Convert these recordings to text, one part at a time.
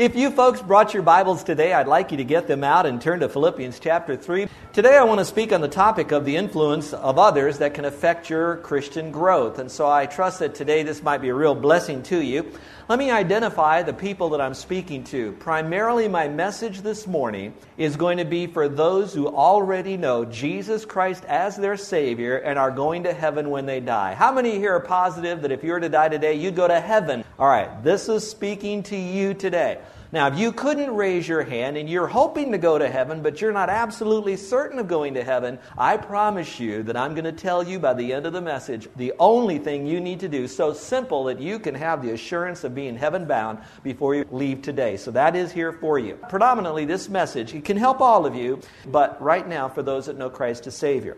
If you folks brought your Bibles today, I'd like you to get them out and turn to Philippians chapter 3. Today I want to speak on the topic of the influence of others that can affect your Christian growth. And so I trust that today this might be a real blessing to you. Let me identify the people that I'm speaking to. Primarily, my message this morning is going to be for those who already know Jesus Christ as their Savior and are going to heaven when they die. How many here are positive that if you were to die today, you'd go to heaven? All right, this is speaking to you today. Now, if you couldn't raise your hand and you're hoping to go to heaven, but you're not absolutely certain of going to heaven, I promise you that I'm going to tell you by the end of the message the only thing you need to do, so simple that you can have the assurance of being heaven bound before you leave today. So that is here for you. Predominantly, this message it can help all of you, but right now for those that know Christ as Savior.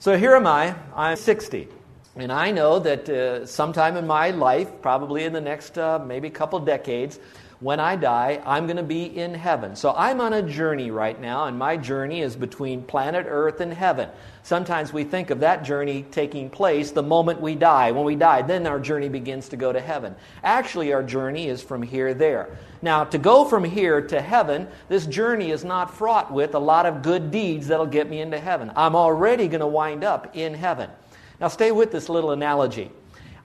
So here am I. I'm 60. And I know that uh, sometime in my life, probably in the next uh, maybe couple decades, when I die, I'm going to be in heaven. So I'm on a journey right now, and my journey is between planet Earth and heaven. Sometimes we think of that journey taking place the moment we die. When we die, then our journey begins to go to heaven. Actually, our journey is from here there. Now, to go from here to heaven, this journey is not fraught with a lot of good deeds that'll get me into heaven. I'm already going to wind up in heaven. Now, stay with this little analogy.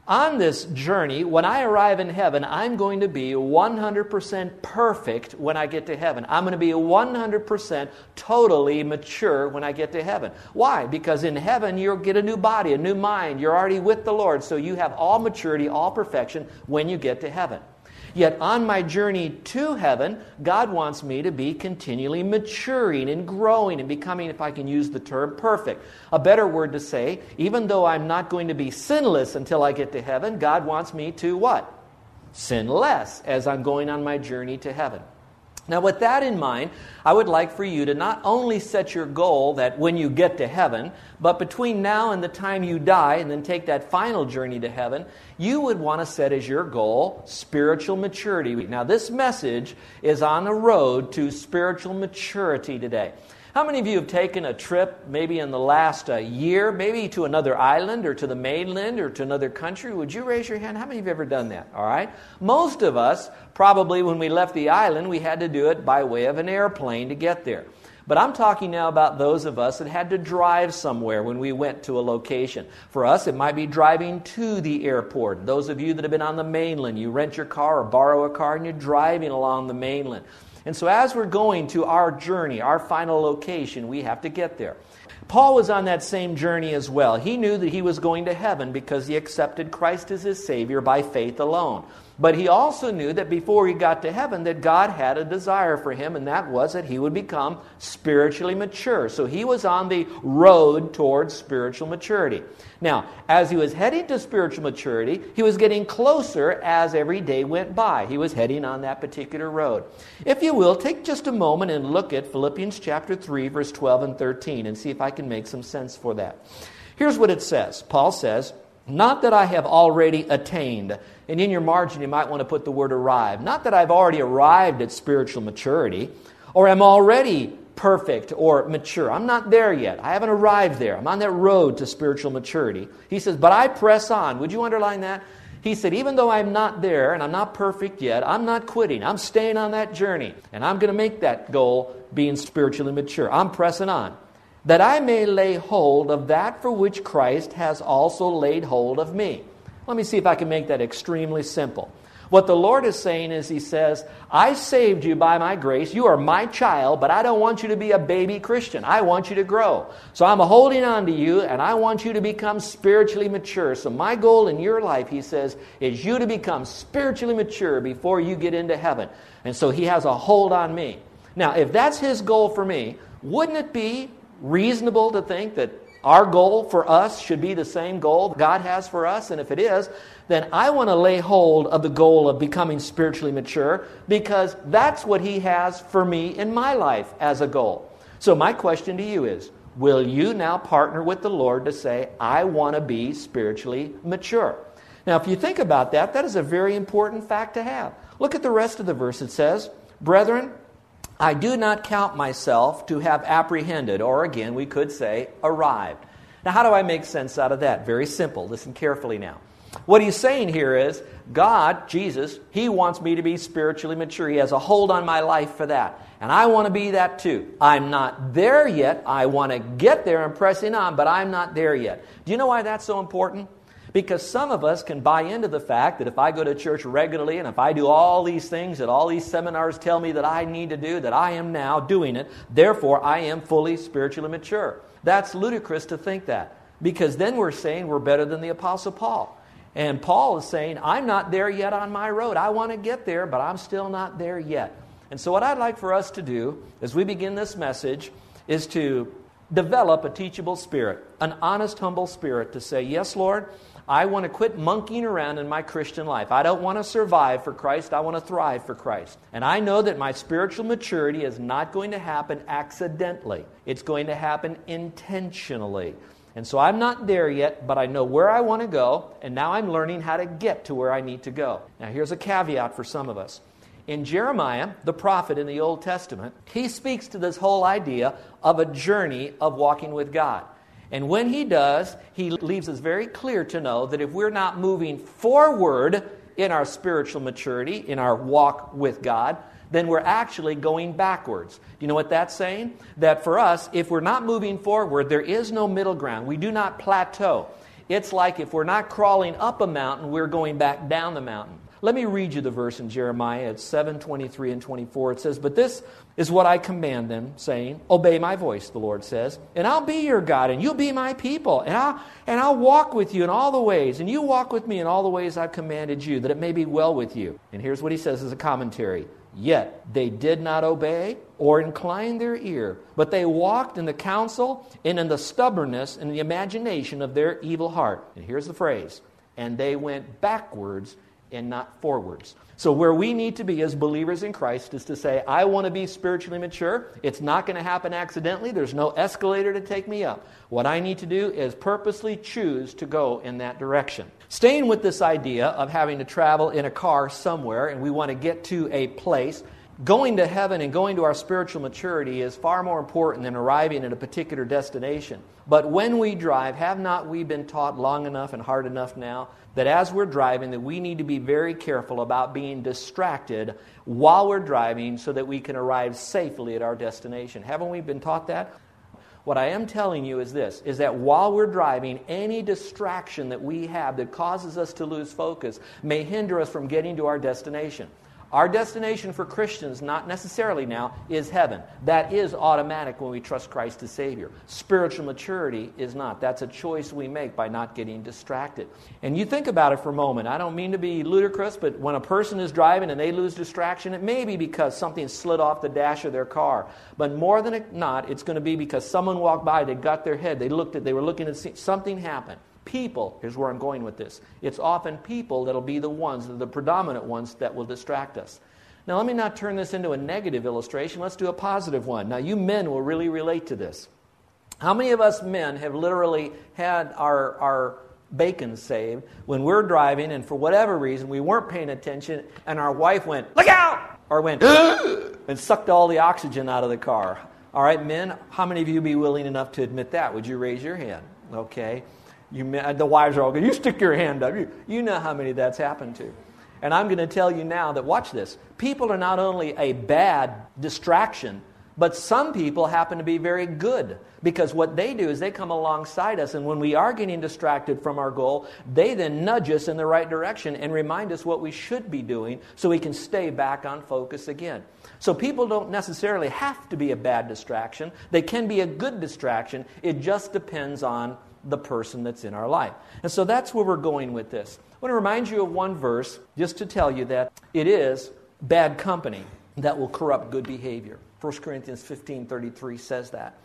On this journey, when I arrive in heaven, I'm going to be 100% perfect when I get to heaven. I'm going to be 100% totally mature when I get to heaven. Why? Because in heaven, you'll get a new body, a new mind. You're already with the Lord, so you have all maturity, all perfection when you get to heaven. Yet on my journey to heaven, God wants me to be continually maturing and growing and becoming, if I can use the term, perfect. A better word to say, even though I'm not going to be sinless until I get to heaven, God wants me to what? Sin less as I'm going on my journey to heaven. Now, with that in mind, I would like for you to not only set your goal that when you get to heaven, but between now and the time you die and then take that final journey to heaven, you would want to set as your goal spiritual maturity. Now, this message is on the road to spiritual maturity today. How many of you have taken a trip, maybe in the last uh, year, maybe to another island or to the mainland or to another country? Would you raise your hand? How many of you have ever done that? All right. Most of us, probably when we left the island, we had to do it by way of an airplane to get there. But I'm talking now about those of us that had to drive somewhere when we went to a location. For us, it might be driving to the airport. Those of you that have been on the mainland, you rent your car or borrow a car and you're driving along the mainland. And so, as we're going to our journey, our final location, we have to get there. Paul was on that same journey as well. He knew that he was going to heaven because he accepted Christ as his Savior by faith alone. But he also knew that before he got to heaven that God had a desire for him and that was that he would become spiritually mature. So he was on the road towards spiritual maturity. Now, as he was heading to spiritual maturity, he was getting closer as every day went by. He was heading on that particular road. If you will, take just a moment and look at Philippians chapter 3 verse 12 and 13 and see if I can make some sense for that. Here's what it says. Paul says, not that I have already attained. And in your margin, you might want to put the word arrive. Not that I've already arrived at spiritual maturity or am already perfect or mature. I'm not there yet. I haven't arrived there. I'm on that road to spiritual maturity. He says, but I press on. Would you underline that? He said, even though I'm not there and I'm not perfect yet, I'm not quitting. I'm staying on that journey. And I'm going to make that goal being spiritually mature. I'm pressing on that I may lay hold of that for which Christ has also laid hold of me. Let me see if I can make that extremely simple. What the Lord is saying is, He says, I saved you by my grace. You are my child, but I don't want you to be a baby Christian. I want you to grow. So I'm holding on to you, and I want you to become spiritually mature. So my goal in your life, He says, is you to become spiritually mature before you get into heaven. And so He has a hold on me. Now, if that's His goal for me, wouldn't it be reasonable to think that our goal for us should be the same goal God has for us? And if it is, then I want to lay hold of the goal of becoming spiritually mature because that's what He has for me in my life as a goal. So, my question to you is Will you now partner with the Lord to say, I want to be spiritually mature? Now, if you think about that, that is a very important fact to have. Look at the rest of the verse. It says, Brethren, I do not count myself to have apprehended, or again, we could say, arrived. Now, how do I make sense out of that? Very simple. Listen carefully now. What he's saying here is God, Jesus, he wants me to be spiritually mature. He has a hold on my life for that. And I want to be that too. I'm not there yet. I want to get there and pressing on, but I'm not there yet. Do you know why that's so important? Because some of us can buy into the fact that if I go to church regularly and if I do all these things that all these seminars tell me that I need to do, that I am now doing it, therefore I am fully spiritually mature. That's ludicrous to think that. Because then we're saying we're better than the Apostle Paul. And Paul is saying, I'm not there yet on my road. I want to get there, but I'm still not there yet. And so, what I'd like for us to do as we begin this message is to develop a teachable spirit, an honest, humble spirit to say, Yes, Lord, I want to quit monkeying around in my Christian life. I don't want to survive for Christ. I want to thrive for Christ. And I know that my spiritual maturity is not going to happen accidentally, it's going to happen intentionally. And so I'm not there yet, but I know where I want to go, and now I'm learning how to get to where I need to go. Now, here's a caveat for some of us. In Jeremiah, the prophet in the Old Testament, he speaks to this whole idea of a journey of walking with God. And when he does, he leaves us very clear to know that if we're not moving forward in our spiritual maturity, in our walk with God, then we're actually going backwards. Do you know what that's saying? That for us, if we're not moving forward, there is no middle ground. We do not plateau. It's like if we're not crawling up a mountain, we're going back down the mountain. Let me read you the verse in Jeremiah. It's 7 23 and 24. It says, But this is what I command them, saying, Obey my voice, the Lord says, and I'll be your God, and you'll be my people, and I'll, and I'll walk with you in all the ways, and you walk with me in all the ways I've commanded you, that it may be well with you. And here's what he says as a commentary Yet they did not obey or incline their ear, but they walked in the counsel and in the stubbornness and the imagination of their evil heart. And here's the phrase and they went backwards and not forwards. So, where we need to be as believers in Christ is to say, I want to be spiritually mature. It's not going to happen accidentally. There's no escalator to take me up. What I need to do is purposely choose to go in that direction. Staying with this idea of having to travel in a car somewhere and we want to get to a place, going to heaven and going to our spiritual maturity is far more important than arriving at a particular destination. But when we drive, have not we been taught long enough and hard enough now that as we're driving that we need to be very careful about being distracted while we're driving so that we can arrive safely at our destination. Haven't we been taught that? What I am telling you is this is that while we're driving, any distraction that we have that causes us to lose focus may hinder us from getting to our destination. Our destination for Christians, not necessarily now, is heaven. That is automatic when we trust Christ as Savior. Spiritual maturity is not. That's a choice we make by not getting distracted. And you think about it for a moment. I don't mean to be ludicrous, but when a person is driving and they lose distraction, it may be because something slid off the dash of their car. But more than not, it's going to be because someone walked by, they got their head, they looked at, they were looking at something happened people, here's where I'm going with this. It's often people that'll be the ones, the predominant ones that will distract us. Now, let me not turn this into a negative illustration. Let's do a positive one. Now, you men will really relate to this. How many of us men have literally had our, our bacon saved when we're driving and for whatever reason we weren't paying attention and our wife went, Look out! Or went, and sucked all the oxygen out of the car? All right, men, how many of you be willing enough to admit that? Would you raise your hand? Okay. You, the wives are all going, you stick your hand up. You, you know how many that's happened to. And I'm going to tell you now that, watch this, people are not only a bad distraction, But some people happen to be very good because what they do is they come alongside us, and when we are getting distracted from our goal, they then nudge us in the right direction and remind us what we should be doing so we can stay back on focus again. So people don't necessarily have to be a bad distraction, they can be a good distraction. It just depends on the person that's in our life. And so that's where we're going with this. I want to remind you of one verse just to tell you that it is bad company that will corrupt good behavior. 1 Corinthians 15 33 says that.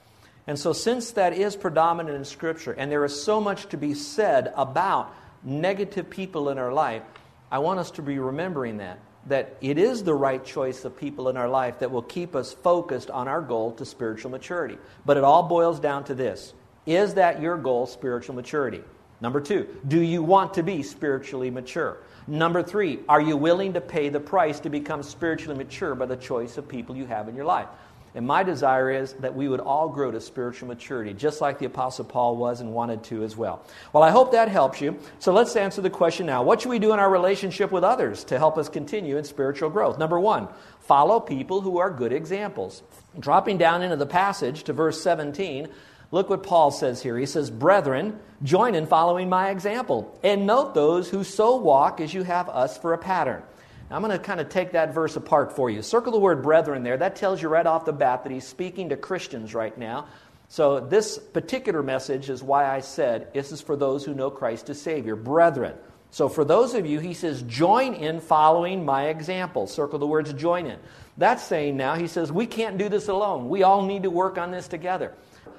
And so, since that is predominant in Scripture, and there is so much to be said about negative people in our life, I want us to be remembering that. That it is the right choice of people in our life that will keep us focused on our goal to spiritual maturity. But it all boils down to this Is that your goal, spiritual maturity? Number two, do you want to be spiritually mature? Number three, are you willing to pay the price to become spiritually mature by the choice of people you have in your life? And my desire is that we would all grow to spiritual maturity, just like the Apostle Paul was and wanted to as well. Well, I hope that helps you. So let's answer the question now What should we do in our relationship with others to help us continue in spiritual growth? Number one, follow people who are good examples. Dropping down into the passage to verse 17, Look what Paul says here. He says, Brethren, join in following my example, and note those who so walk as you have us for a pattern. Now, I'm going to kind of take that verse apart for you. Circle the word brethren there. That tells you right off the bat that he's speaking to Christians right now. So, this particular message is why I said this is for those who know Christ as Savior. Brethren. So, for those of you, he says, join in following my example. Circle the words join in. That's saying now, he says, we can't do this alone. We all need to work on this together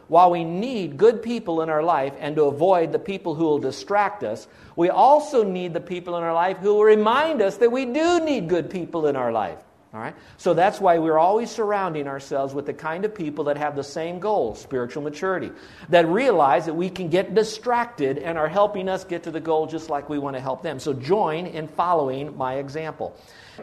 while we need good people in our life and to avoid the people who will distract us, we also need the people in our life who will remind us that we do need good people in our life. All right? So that's why we're always surrounding ourselves with the kind of people that have the same goal, spiritual maturity, that realize that we can get distracted and are helping us get to the goal just like we want to help them. So join in following my example.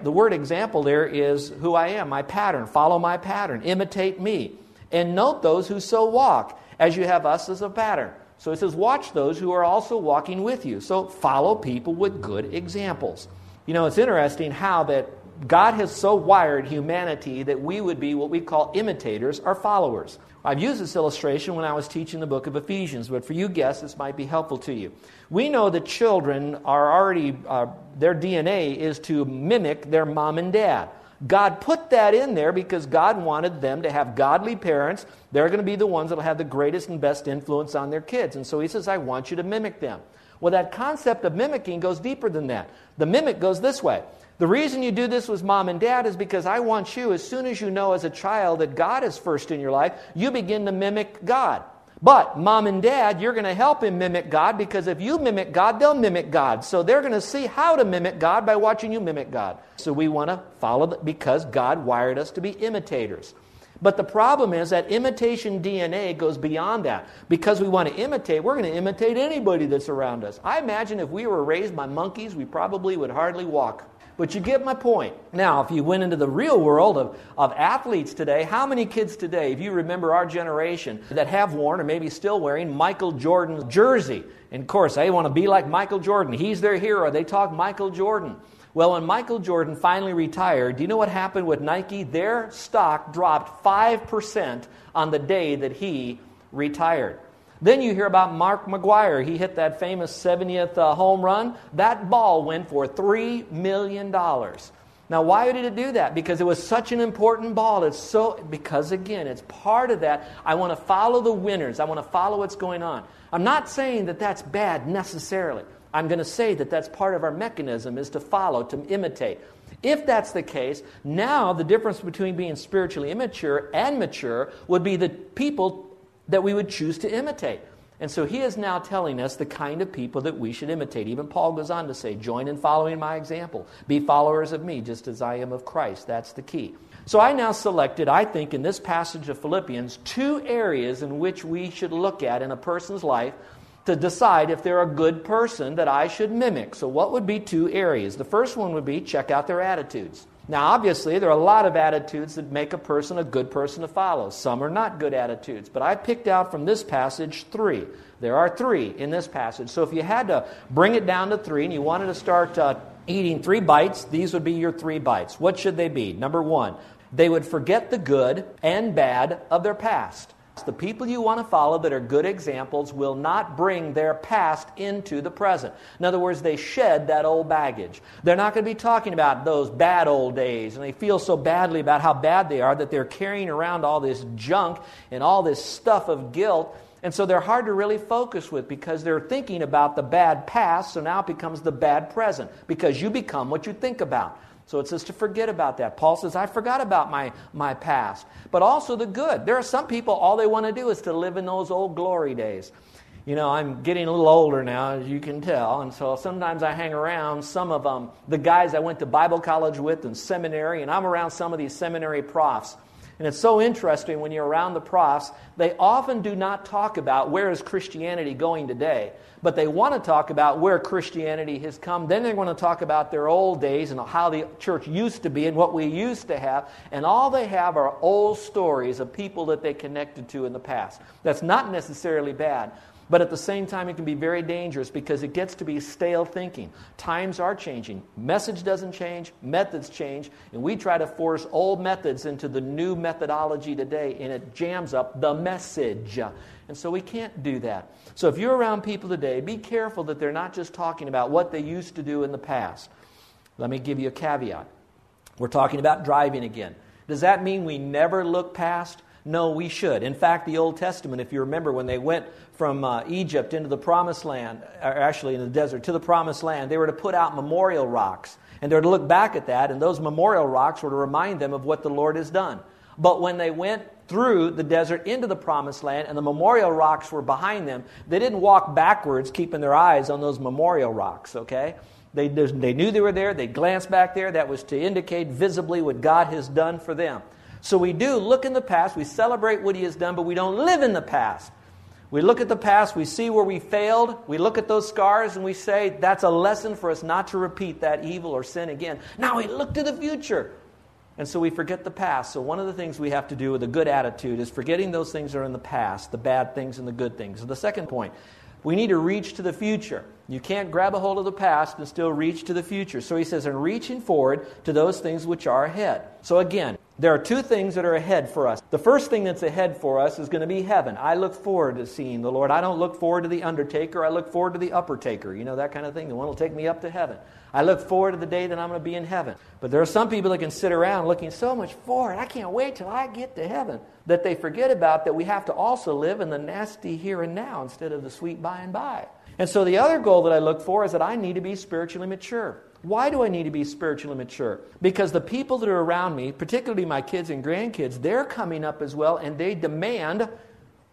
The word example there is who I am, my pattern. Follow my pattern, imitate me. And note those who so walk, as you have us as a pattern. So it says, watch those who are also walking with you. So follow people with good examples. You know, it's interesting how that God has so wired humanity that we would be what we call imitators or followers. I've used this illustration when I was teaching the book of Ephesians, but for you guests, this might be helpful to you. We know that children are already, uh, their DNA is to mimic their mom and dad. God put that in there because God wanted them to have godly parents. They're going to be the ones that will have the greatest and best influence on their kids. And so he says, I want you to mimic them. Well, that concept of mimicking goes deeper than that. The mimic goes this way. The reason you do this with mom and dad is because I want you, as soon as you know as a child that God is first in your life, you begin to mimic God. But mom and dad, you're going to help him mimic God because if you mimic God, they'll mimic God. So they're going to see how to mimic God by watching you mimic God. So we want to follow that because God wired us to be imitators. But the problem is that imitation DNA goes beyond that. Because we want to imitate, we're going to imitate anybody that's around us. I imagine if we were raised by monkeys, we probably would hardly walk. But you get my point. Now, if you went into the real world of, of athletes today, how many kids today, if you remember our generation, that have worn or maybe still wearing Michael Jordan's jersey? And of course, they want to be like Michael Jordan. He's their hero. They talk Michael Jordan. Well, when Michael Jordan finally retired, do you know what happened with Nike? Their stock dropped 5% on the day that he retired. Then you hear about Mark McGwire. He hit that famous 70th uh, home run. That ball went for $3 million. Now, why did it do that? Because it was such an important ball. It's so, because again, it's part of that. I want to follow the winners, I want to follow what's going on. I'm not saying that that's bad necessarily. I'm going to say that that's part of our mechanism is to follow, to imitate. If that's the case, now the difference between being spiritually immature and mature would be the people that we would choose to imitate. And so he is now telling us the kind of people that we should imitate. Even Paul goes on to say, Join in following my example. Be followers of me, just as I am of Christ. That's the key. So I now selected, I think, in this passage of Philippians, two areas in which we should look at in a person's life to decide if they're a good person that I should mimic. So, what would be two areas? The first one would be check out their attitudes. Now, obviously, there are a lot of attitudes that make a person a good person to follow. Some are not good attitudes, but I picked out from this passage three. There are three in this passage. So if you had to bring it down to three and you wanted to start uh, eating three bites, these would be your three bites. What should they be? Number one, They would forget the good and bad of their past. The people you want to follow that are good examples will not bring their past into the present. In other words, they shed that old baggage. They're not going to be talking about those bad old days, and they feel so badly about how bad they are that they're carrying around all this junk and all this stuff of guilt. And so they're hard to really focus with because they're thinking about the bad past, so now it becomes the bad present because you become what you think about. So it says to forget about that. Paul says, I forgot about my, my past. But also the good. There are some people, all they want to do is to live in those old glory days. You know, I'm getting a little older now, as you can tell, and so sometimes I hang around some of um, the guys I went to Bible college with and seminary, and I'm around some of these seminary profs. And it's so interesting when you're around the profs, they often do not talk about where is Christianity going today, but they want to talk about where Christianity has come. Then they're going to talk about their old days and how the church used to be and what we used to have. And all they have are old stories of people that they connected to in the past. That's not necessarily bad. But at the same time, it can be very dangerous because it gets to be stale thinking. Times are changing. Message doesn't change, methods change, and we try to force old methods into the new methodology today, and it jams up the message. And so we can't do that. So if you're around people today, be careful that they're not just talking about what they used to do in the past. Let me give you a caveat. We're talking about driving again. Does that mean we never look past? No, we should. In fact, the Old Testament, if you remember, when they went from uh, Egypt into the promised land, or actually in the desert to the promised land, they were to put out memorial rocks. And they were to look back at that, and those memorial rocks were to remind them of what the Lord has done. But when they went through the desert into the promised land and the memorial rocks were behind them, they didn't walk backwards, keeping their eyes on those memorial rocks, okay? They, they knew they were there, they glanced back there. That was to indicate visibly what God has done for them. So we do look in the past, we celebrate what He has done, but we don't live in the past. We look at the past, we see where we failed, we look at those scars, and we say, that's a lesson for us not to repeat that evil or sin again. Now we look to the future. And so we forget the past. So, one of the things we have to do with a good attitude is forgetting those things that are in the past, the bad things and the good things. The second point, we need to reach to the future. You can't grab a hold of the past and still reach to the future. So he says, and reaching forward to those things which are ahead. So again, there are two things that are ahead for us. The first thing that's ahead for us is going to be heaven. I look forward to seeing the Lord. I don't look forward to the undertaker. I look forward to the upper taker. You know, that kind of thing. The one will take me up to heaven. I look forward to the day that I'm going to be in heaven. But there are some people that can sit around looking so much forward. I can't wait till I get to heaven. That they forget about that we have to also live in the nasty here and now instead of the sweet by and by. And so the other goal that I look for is that I need to be spiritually mature. Why do I need to be spiritually mature? Because the people that are around me, particularly my kids and grandkids, they're coming up as well and they demand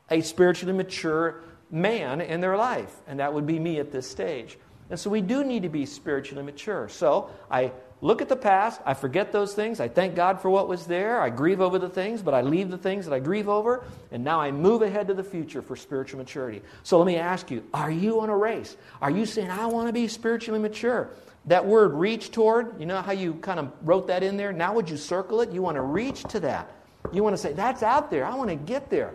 a spiritually mature man in their life. And that would be me at this stage. And so we do need to be spiritually mature. So I look at the past, I forget those things, I thank God for what was there, I grieve over the things, but I leave the things that I grieve over, and now I move ahead to the future for spiritual maturity. So let me ask you are you on a race? Are you saying, I want to be spiritually mature? That word reach toward, you know how you kind of wrote that in there? Now would you circle it? You want to reach to that. You want to say, that's out there. I want to get there.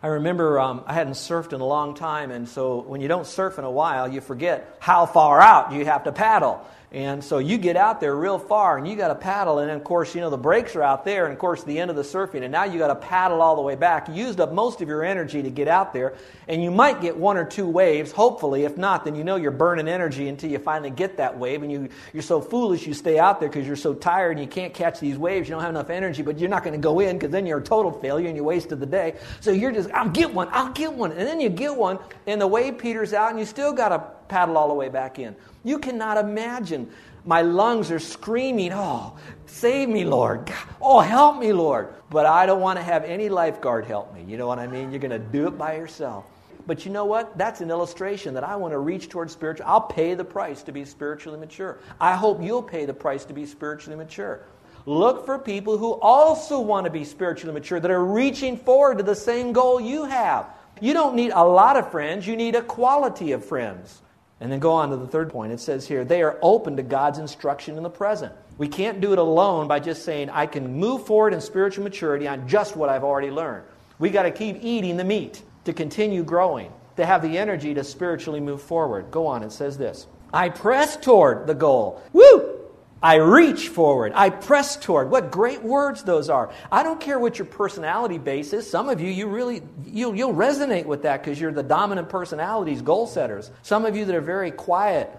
I remember um, I hadn't surfed in a long time, and so when you don't surf in a while, you forget how far out you have to paddle. And so you get out there real far and you got to paddle. And of course, you know, the breaks are out there and of course the end of the surfing. And now you got to paddle all the way back. You used up most of your energy to get out there. And you might get one or two waves, hopefully. If not, then you know you're burning energy until you finally get that wave. And you, you're so foolish you stay out there because you're so tired and you can't catch these waves. You don't have enough energy, but you're not going to go in because then you're a total failure and you wasted the day. So you're just, I'll get one, I'll get one. And then you get one and the wave peters out and you still got to paddle all the way back in. You cannot imagine. My lungs are screaming, Oh, save me, Lord. Oh, help me, Lord. But I don't want to have any lifeguard help me. You know what I mean? You're going to do it by yourself. But you know what? That's an illustration that I want to reach towards spiritual. I'll pay the price to be spiritually mature. I hope you'll pay the price to be spiritually mature. Look for people who also want to be spiritually mature, that are reaching forward to the same goal you have. You don't need a lot of friends, you need a quality of friends. And then go on to the third point. It says here, they are open to God's instruction in the present. We can't do it alone by just saying, I can move forward in spiritual maturity on just what I've already learned. We got to keep eating the meat to continue growing, to have the energy to spiritually move forward. Go on, it says this I press toward the goal. Woo! I reach forward. I press toward. What great words those are. I don't care what your personality base is. Some of you, you really, you'll, you'll resonate with that because you're the dominant personalities, goal setters. Some of you that are very quiet,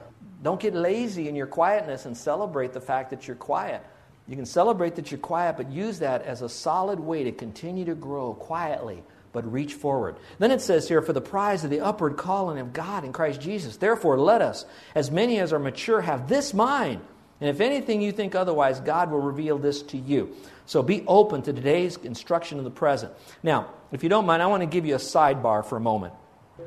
don't get lazy in your quietness and celebrate the fact that you're quiet. You can celebrate that you're quiet, but use that as a solid way to continue to grow quietly but reach forward. Then it says here, for the prize of the upward calling of God in Christ Jesus. Therefore, let us, as many as are mature, have this mind and if anything you think otherwise, God will reveal this to you. So be open to today's instruction of the present. Now, if you don't mind, I want to give you a sidebar for a moment.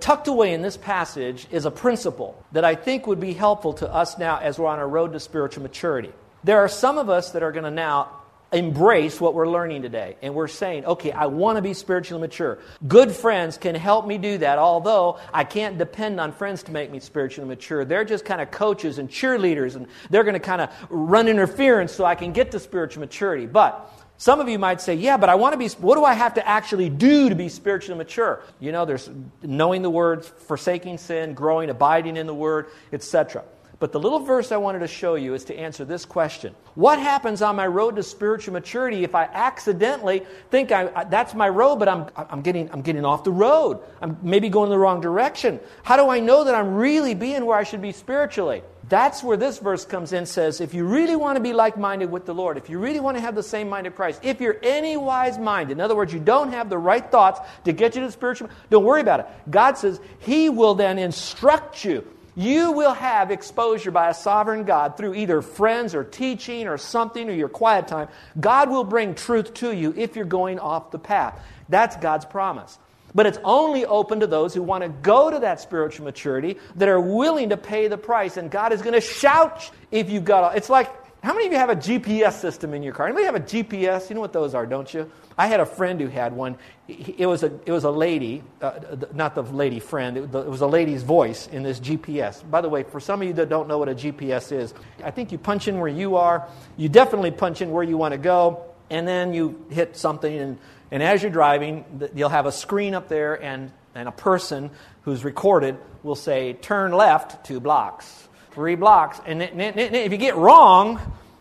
Tucked away in this passage is a principle that I think would be helpful to us now as we're on our road to spiritual maturity. There are some of us that are going to now embrace what we're learning today. And we're saying, okay, I want to be spiritually mature. Good friends can help me do that, although I can't depend on friends to make me spiritually mature. They're just kind of coaches and cheerleaders, and they're going to kind of run interference so I can get to spiritual maturity. But some of you might say, yeah, but I want to be, what do I have to actually do to be spiritually mature? You know, there's knowing the words, forsaking sin, growing, abiding in the word, etc. But the little verse I wanted to show you is to answer this question What happens on my road to spiritual maturity if I accidentally think I, that's my road, but I'm, I'm, getting, I'm getting off the road? I'm maybe going the wrong direction. How do I know that I'm really being where I should be spiritually? That's where this verse comes in says, if you really want to be like minded with the Lord, if you really want to have the same mind of Christ, if you're any wise mind, in other words, you don't have the right thoughts to get you to spiritual, don't worry about it. God says He will then instruct you you will have exposure by a sovereign God through either friends or teaching or something or your quiet time. God will bring truth to you if you're going off the path. That's God's promise. But it's only open to those who want to go to that spiritual maturity that are willing to pay the price. And God is going to shout if you've got. It's like, how many of you have a GPS system in your car? Anybody have a GPS? You know what those are, don't you? I had a friend who had one. It was a, it was a lady, uh, not the lady friend, it was a lady's voice in this GPS. By the way, for some of you that don't know what a GPS is, I think you punch in where you are. You definitely punch in where you want to go, and then you hit something. And, and as you're driving, you'll have a screen up there, and, and a person who's recorded will say, Turn left two blocks, three blocks. And if you get wrong,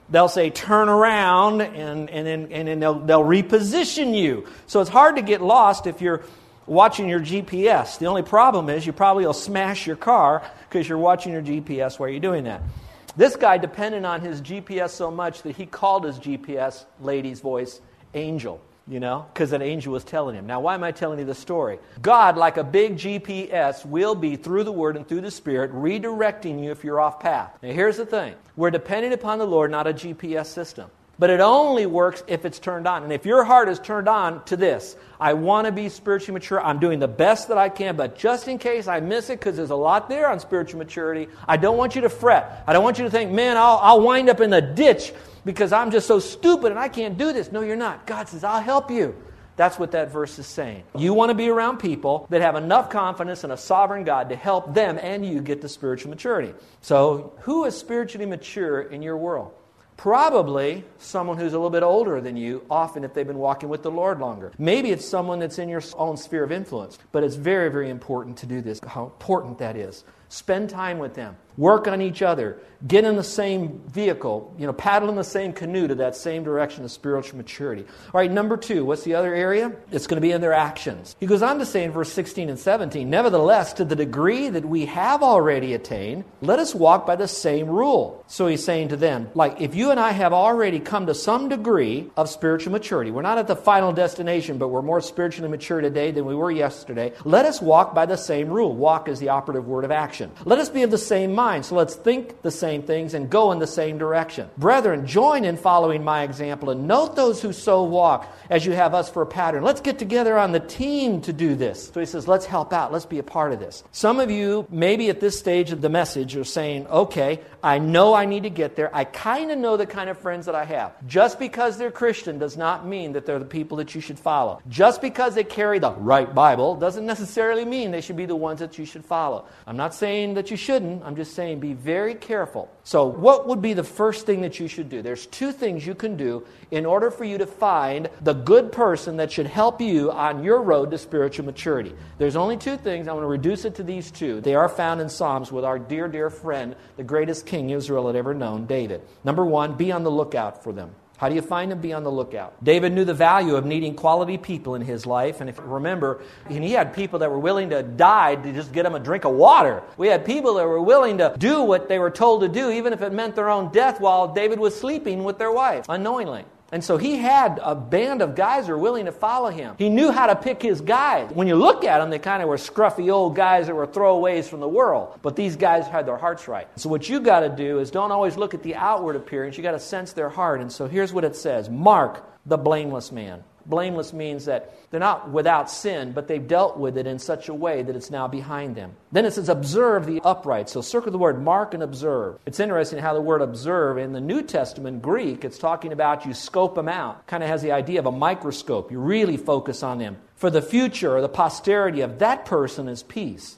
they'll say turn around and, and then, and then they'll, they'll reposition you. So it's hard to get lost if you're watching your GPS. The only problem is you probably will smash your car because you're watching your GPS while you're doing that. This guy depended on his GPS so much that he called his GPS, lady's voice, angel you know, because an angel was telling him. Now, why am I telling you the story? God, like a big GPS, will be through the Word and through the Spirit redirecting you if you're off path. Now, here's the thing we're depending upon the Lord, not a GPS system. But it only works if it's turned on. And if your heart is turned on to this, I want to be spiritually mature. I'm doing the best that I can, but just in case I miss it, because there's a lot there on spiritual maturity, I don't want you to fret. I don't want you to think, man, I'll, I'll wind up in the ditch because I'm just so stupid and I can't do this. No, you're not. God says, I'll help you. That's what that verse is saying. You want to be around people that have enough confidence in a sovereign God to help them and you get to spiritual maturity. So, who is spiritually mature in your world? Probably someone who's a little bit older than you, often if they've been walking with the Lord longer. Maybe it's someone that's in your own sphere of influence. But it's very, very important to do this, how important that is. Spend time with them. Work on each other. Get in the same vehicle, you know, paddle in the same canoe to that same direction of spiritual maturity. All right, number two, what's the other area? It's going to be in their actions. He goes on to say in verse 16 and 17, Nevertheless, to the degree that we have already attained, let us walk by the same rule. So he's saying to them, like, if you and I have already come to some degree of spiritual maturity, we're not at the final destination, but we're more spiritually mature today than we were yesterday, let us walk by the same rule. Walk is the operative word of action. Let us be of the same mind mind. So let's think the same things and go in the same direction. Brethren, join in following my example and note those who so walk as you have us for a pattern. Let's get together on the team to do this. So he says, let's help out. Let's be a part of this. Some of you, maybe at this stage of the message, are saying, okay, I know I need to get there. I kind of know the kind of friends that I have. Just because they're Christian does not mean that they're the people that you should follow. Just because they carry the right Bible doesn't necessarily mean they should be the ones that you should follow. I'm not saying saying that you shouldn't. I'm just saying be very careful. So, what would be the first thing that you should do? There's two things you can do in order for you to find the good person that should help you on your road to spiritual maturity. There's only two things. I'm going to reduce it to these two. They are found in Psalms with our dear, dear friend, the greatest king Israel had ever known, David. Number one, be on the lookout for them. How do you find them? Be on the lookout. David knew the value of needing quality people in his life. And if you remember, and he had people that were willing to die to just get him a drink of water. We had people that were willing to do what they were told to do, even if it meant their own death while David was sleeping with their wife, unknowingly. And so he had a band of guys who were willing to follow him. He knew how to pick his guys. When you look at them, they kind of were scruffy old guys that were throwaways from the world. But these guys had their hearts right. So what you got to do is don't always look at the outward appearance. You got to sense their heart. And so here's what it says Mark the blameless man. Blameless means that they're not without sin, but they've dealt with it in such a way that it's now behind them. Then it says, observe the upright. So circle the word mark and observe. It's interesting how the word observe in the New Testament Greek, it's talking about you scope them out. Kind of has the idea of a microscope. You really focus on them. For the future or the posterity of that person is peace.